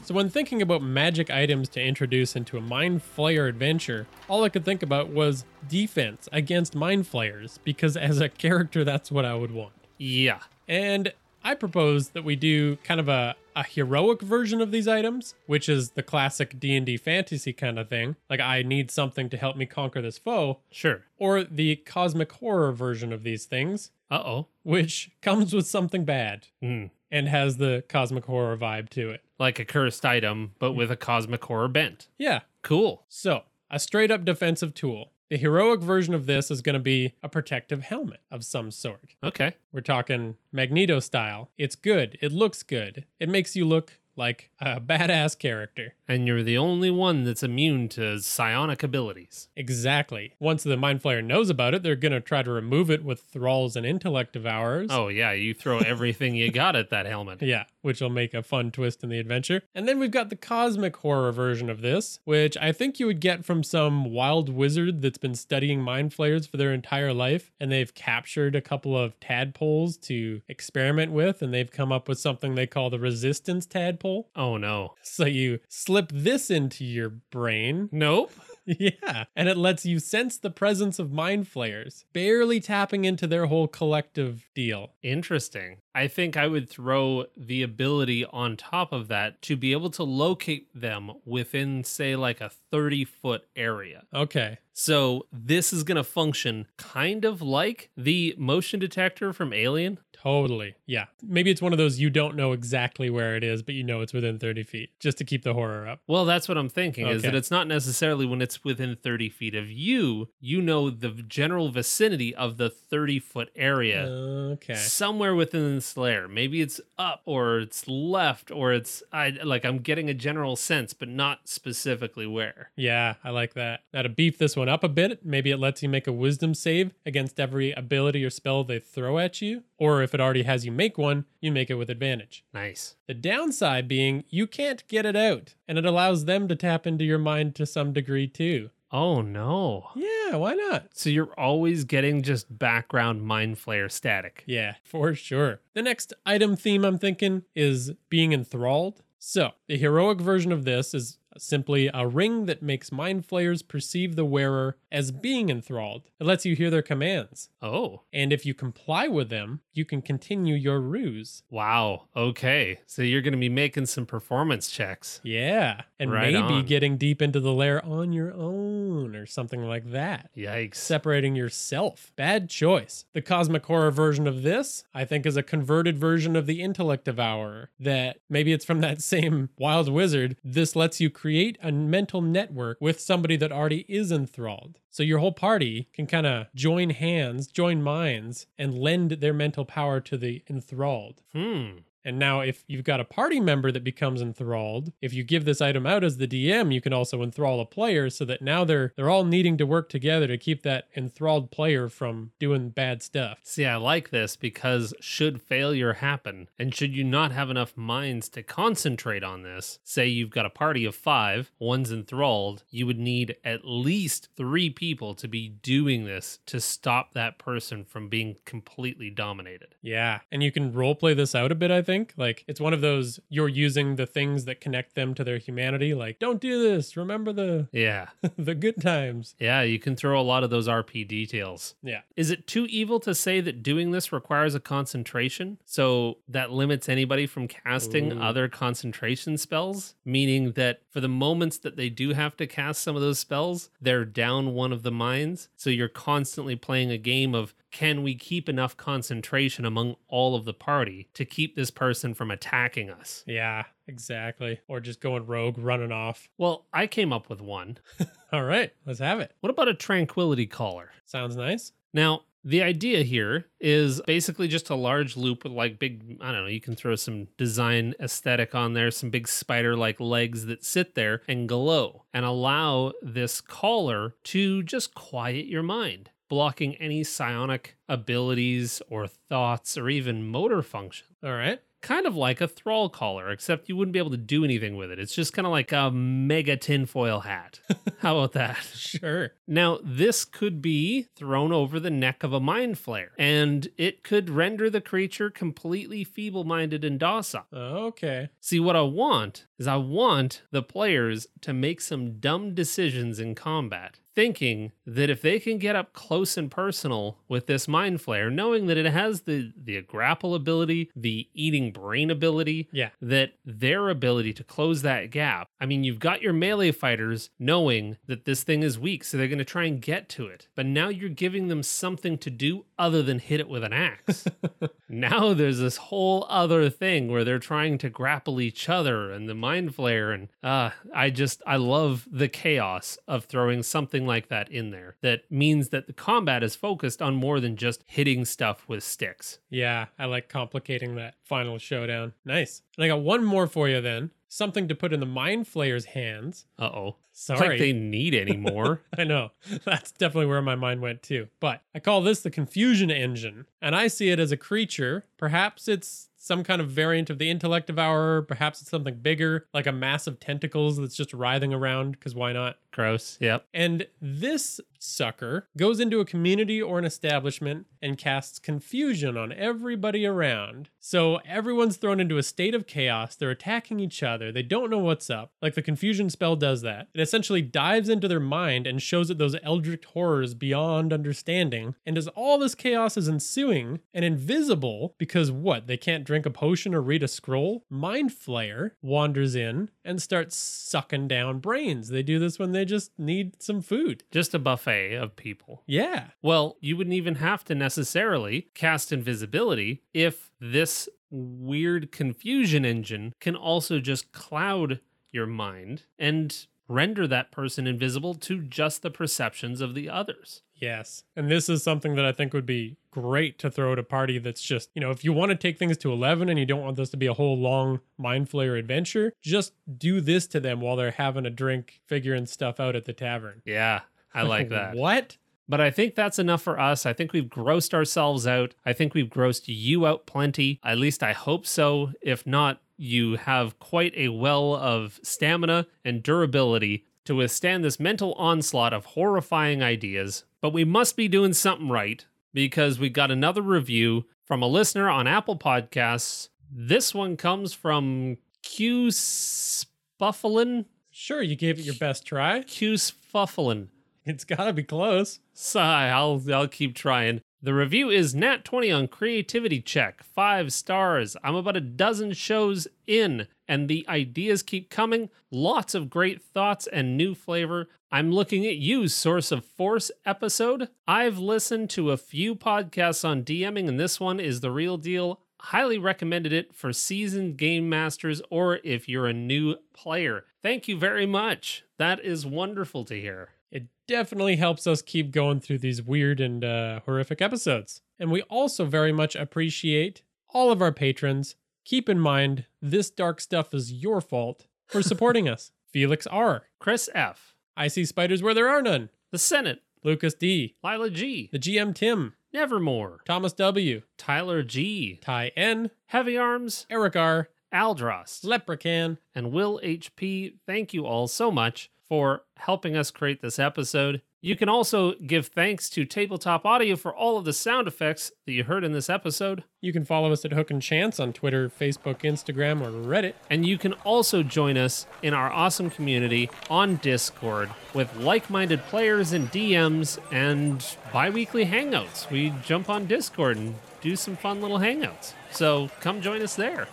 Speaker 1: So when thinking about magic items to introduce into a Mind Flayer adventure, all I could think about was defense against Mind Flayers, because as a character, that's what I would want.
Speaker 2: Yeah.
Speaker 1: And I propose that we do kind of a, a heroic version of these items, which is the classic D&D fantasy kind of thing. Like I need something to help me conquer this foe,
Speaker 2: Sure.
Speaker 1: or the cosmic horror version of these things,
Speaker 2: Uh oh.
Speaker 1: which comes with something bad
Speaker 2: Hmm.
Speaker 1: and has the cosmic horror vibe to it.
Speaker 2: Like a cursed item, but with a cosmic horror bent.
Speaker 1: Yeah,
Speaker 2: Cool.
Speaker 1: So, a straight up defensive tool. The heroic version of this is going to be a protective helmet of some sort.
Speaker 2: Okay.
Speaker 1: We're talking Magneto style. It's good. It looks good. It makes you look like a badass character.
Speaker 2: And you're the only one that's immune to psionic abilities.
Speaker 1: Exactly. Once the Mind Flayer knows about it, they're going to try to remove it with thralls and intellect devourers.
Speaker 2: Oh, yeah, you throw everything you got at that helmet.
Speaker 1: Yeah, which will make a fun twist in the adventure. And then we've got the cosmic horror version of this, which I think you would get from some wild wizard that's been studying mind flayers for their entire life. And they've captured a couple of tadpoles to experiment with, and they've come up with something they call the resistance tadpole.
Speaker 2: Oh, no.
Speaker 1: So you slip this into your brain.
Speaker 2: Nope.
Speaker 1: Yeah. And it lets you sense the presence of mind flayers, barely tapping into their whole collective deal.
Speaker 2: Interesting. I think I would throw the ability on top of that to be able to locate them within, say, like a 30 foot area.
Speaker 1: Okay.
Speaker 2: So this is going to function kind of like the motion detector from Alien.
Speaker 1: Totally. Yeah. Maybe it's one of those you don't know exactly where it is, but you know it's within 30 feet just to keep the horror up.
Speaker 2: Well, that's what I'm thinking is that it's not necessarily when it's within 30 feet of you, you know the general vicinity of the 30 foot area.
Speaker 1: Okay.
Speaker 2: somewhere within this layer. Maybe it's up or it's left or it's I like I'm getting a general sense, but not specifically where.
Speaker 1: Yeah, I like that. Now to beef this one up a bit, maybe it lets you make a wisdom save against every ability or spell they throw at you, or if it already has you make one, you make it with advantage.
Speaker 2: Nice.
Speaker 1: The downside being you can't get it out, and it allows them to tap into your mind to some degree too.
Speaker 2: Oh no.
Speaker 1: Yeah, why not?
Speaker 2: So you're always getting just background mind flayer static.
Speaker 1: Yeah, for sure. The next item theme I'm thinking is being enthralled. So, the heroic version of this is simply a ring that makes mind flayers perceive the wearer as being enthralled. It lets you hear their commands.
Speaker 2: Oh.
Speaker 1: And if you comply with them, you can continue your ruse.
Speaker 2: Wow. Okay. So you're going to be making some performance checks.
Speaker 1: Yeah. And
Speaker 2: Right
Speaker 1: maybe
Speaker 2: on.
Speaker 1: getting deep into the lair on your own or something like that.
Speaker 2: Yikes.
Speaker 1: separating yourself. Bad choice. The cosmic horror version of this, I think, is a converted version of the intellect devourer. That maybe it's from that same wild wizard. This lets you create a mental network with somebody that already is enthralled. So your whole party can kind of join hands, join minds, and lend their mental power to the enthralled.
Speaker 2: Hmm.
Speaker 1: And now, if you've got a party member that becomes enthralled, if you give this item out as the DM, you can also enthrall a player so that now they're they're all needing to work together to keep that enthralled player from doing bad stuff.
Speaker 2: See, I like this because should failure happen, and should you not have enough minds to concentrate on this, say you've got a party of five, one's enthralled, you would need at least three people to be doing this to stop that person from being completely dominated.
Speaker 1: Yeah, and you can role play this out a bit. I think like it's one of those you're using the things that connect them to their humanity. Like, don't do this. Remember the
Speaker 2: Yeah.
Speaker 1: the good times.
Speaker 2: Yeah, you can throw a lot of those RP details.
Speaker 1: Yeah.
Speaker 2: Is it too evil to say that doing this requires a concentration? So that limits anybody from casting
Speaker 1: Ooh.
Speaker 2: other concentration spells? Meaning that for the moments that they do have to cast some of those spells, they're down one of the minds. So you're constantly playing a game of can we keep enough concentration among all of the party to keep this person from attacking us?
Speaker 1: Yeah, exactly. Or just going rogue, running off.
Speaker 2: Well, I came up with one.
Speaker 1: All right, let's have it.
Speaker 2: What about a tranquility collar?
Speaker 1: Sounds nice.
Speaker 2: Now, the idea here is basically just a large loop with like big, I don't know, you can throw some design aesthetic on there, some big spider like legs that sit there and glow and allow this collar to just quiet your mind, blocking any psionic abilities or thoughts or even motor function.
Speaker 1: All right.
Speaker 2: Kind of like a thrall collar, except you wouldn't be able to do anything with it. It's just kind of like a mega tinfoil hat. How about that?
Speaker 1: Sure.
Speaker 2: Now, this could be thrown over the neck of a mind flayer, and it could render the creature completely feeble minded and docile.
Speaker 1: Okay.
Speaker 2: See, what I want is I want the players to make some dumb decisions in combat, thinking that if they can get up close and personal with this mind flayer, knowing that it has the, the grapple ability, the eating brain ability,
Speaker 1: Yeah.
Speaker 2: that their ability to close that gap. I mean, you've got your melee fighters knowing that this thing is weak, so they're going to try and get to it. But now you're giving them something to do other than hit it with an axe. now there's this whole other thing where they're trying to grapple each other, and the mind flayer. and uh I just I love the chaos of throwing something like that in there. That means that the combat is focused on more than just hitting stuff with sticks.
Speaker 1: Yeah, I like complicating that final showdown. Nice. And I got one more for you then. Something to put in the mind flayer's hands.
Speaker 2: Uh-oh.
Speaker 1: Sorry.
Speaker 2: Like they need any more.
Speaker 1: I know. That's definitely where my mind went too. But I call this the confusion engine. And I see it as a creature. Perhaps it's some kind of variant of the intellect devourer. Perhaps it's something bigger, like a mass of tentacles that's just writhing around, because why not?
Speaker 2: Gross. Yep.
Speaker 1: And this sucker goes into a community or an establishment and casts confusion on everybody around. So everyone's thrown into a state of chaos. They're attacking each other. They don't know what's up. Like the confusion spell does that. It essentially dives into their mind and shows it those eldritch horrors beyond understanding. And as all this chaos is ensuing and invisible, because what? They can't drink a potion or read a scroll? Mind Flayer wanders in and starts sucking down brains. They do this when they just need some food.
Speaker 2: Just a buffet of people.
Speaker 1: Yeah.
Speaker 2: Well, you wouldn't even have to necessarily cast invisibility if this weird confusion engine can also just cloud your mind and render that person invisible to just the perceptions of the others.
Speaker 1: Yes. And this is something that I think would be great to throw at a party that's just, you know, if you want to take things to 11 and you don't want this to be a whole long mind flayer adventure, just do this to them while they're having a drink, figuring stuff out at the tavern.
Speaker 2: Yeah, I like that.
Speaker 1: what?
Speaker 2: But I think that's enough for us. I think we've grossed ourselves out. I think we've grossed you out plenty. At least I hope so. If not, you have quite a well of stamina and durability to withstand this mental onslaught of horrifying ideas. But we must be doing something right because we got another review from a listener on Apple Podcasts. This one comes from Q Spufflin.
Speaker 1: Sure, you gave it your best try.
Speaker 2: Q Spufflin.
Speaker 1: It's got to be close.
Speaker 2: Sigh, I'll I'll keep trying. The review is Nat 20 on Creativity Check. Five stars. I'm about a dozen shows in, and the ideas keep coming. Lots of great thoughts and new flavor. I'm looking at you, Source of Force episode. I've listened to a few podcasts on DMing, and this one is the real deal. Highly recommended it for seasoned game masters or if you're a new player. Thank you very much. That is wonderful to hear.
Speaker 1: It definitely helps us keep going through these weird and uh, horrific episodes. And we also very much appreciate all of our patrons. Keep in mind, this dark stuff is your fault for supporting us. Felix R.
Speaker 2: Chris F.,
Speaker 1: I see spiders where there are none.
Speaker 2: The Senate,
Speaker 1: Lucas D.
Speaker 2: Lila G.,
Speaker 1: The GM Tim.
Speaker 2: Nevermore,
Speaker 1: Thomas W.
Speaker 2: Tyler G.,
Speaker 1: Ty N.
Speaker 2: Heavy Arms,
Speaker 1: Eric R.
Speaker 2: Aldros,
Speaker 1: Leprechaun.
Speaker 2: and Will HP. Thank you all so much for helping us create this episode. You can also give thanks to Tabletop Audio for all of the sound effects that you heard in this episode.
Speaker 1: You can follow us at Hook and Chance on Twitter, Facebook, Instagram, or Reddit.
Speaker 2: And you can also join us in our awesome community on Discord with like minded players and DMs and bi weekly hangouts. We jump on Discord and do some fun little hangouts. So come join us there.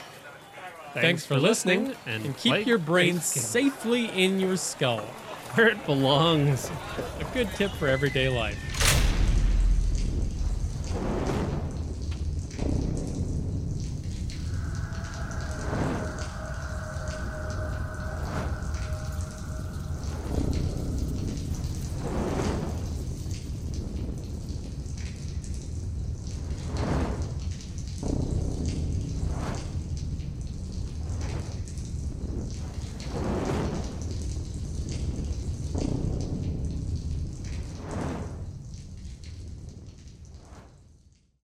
Speaker 1: Thanks, for listening, and, keep your brain
Speaker 2: great games
Speaker 1: safely in your skull.
Speaker 2: Where it belongs.
Speaker 1: A good tip for everyday life.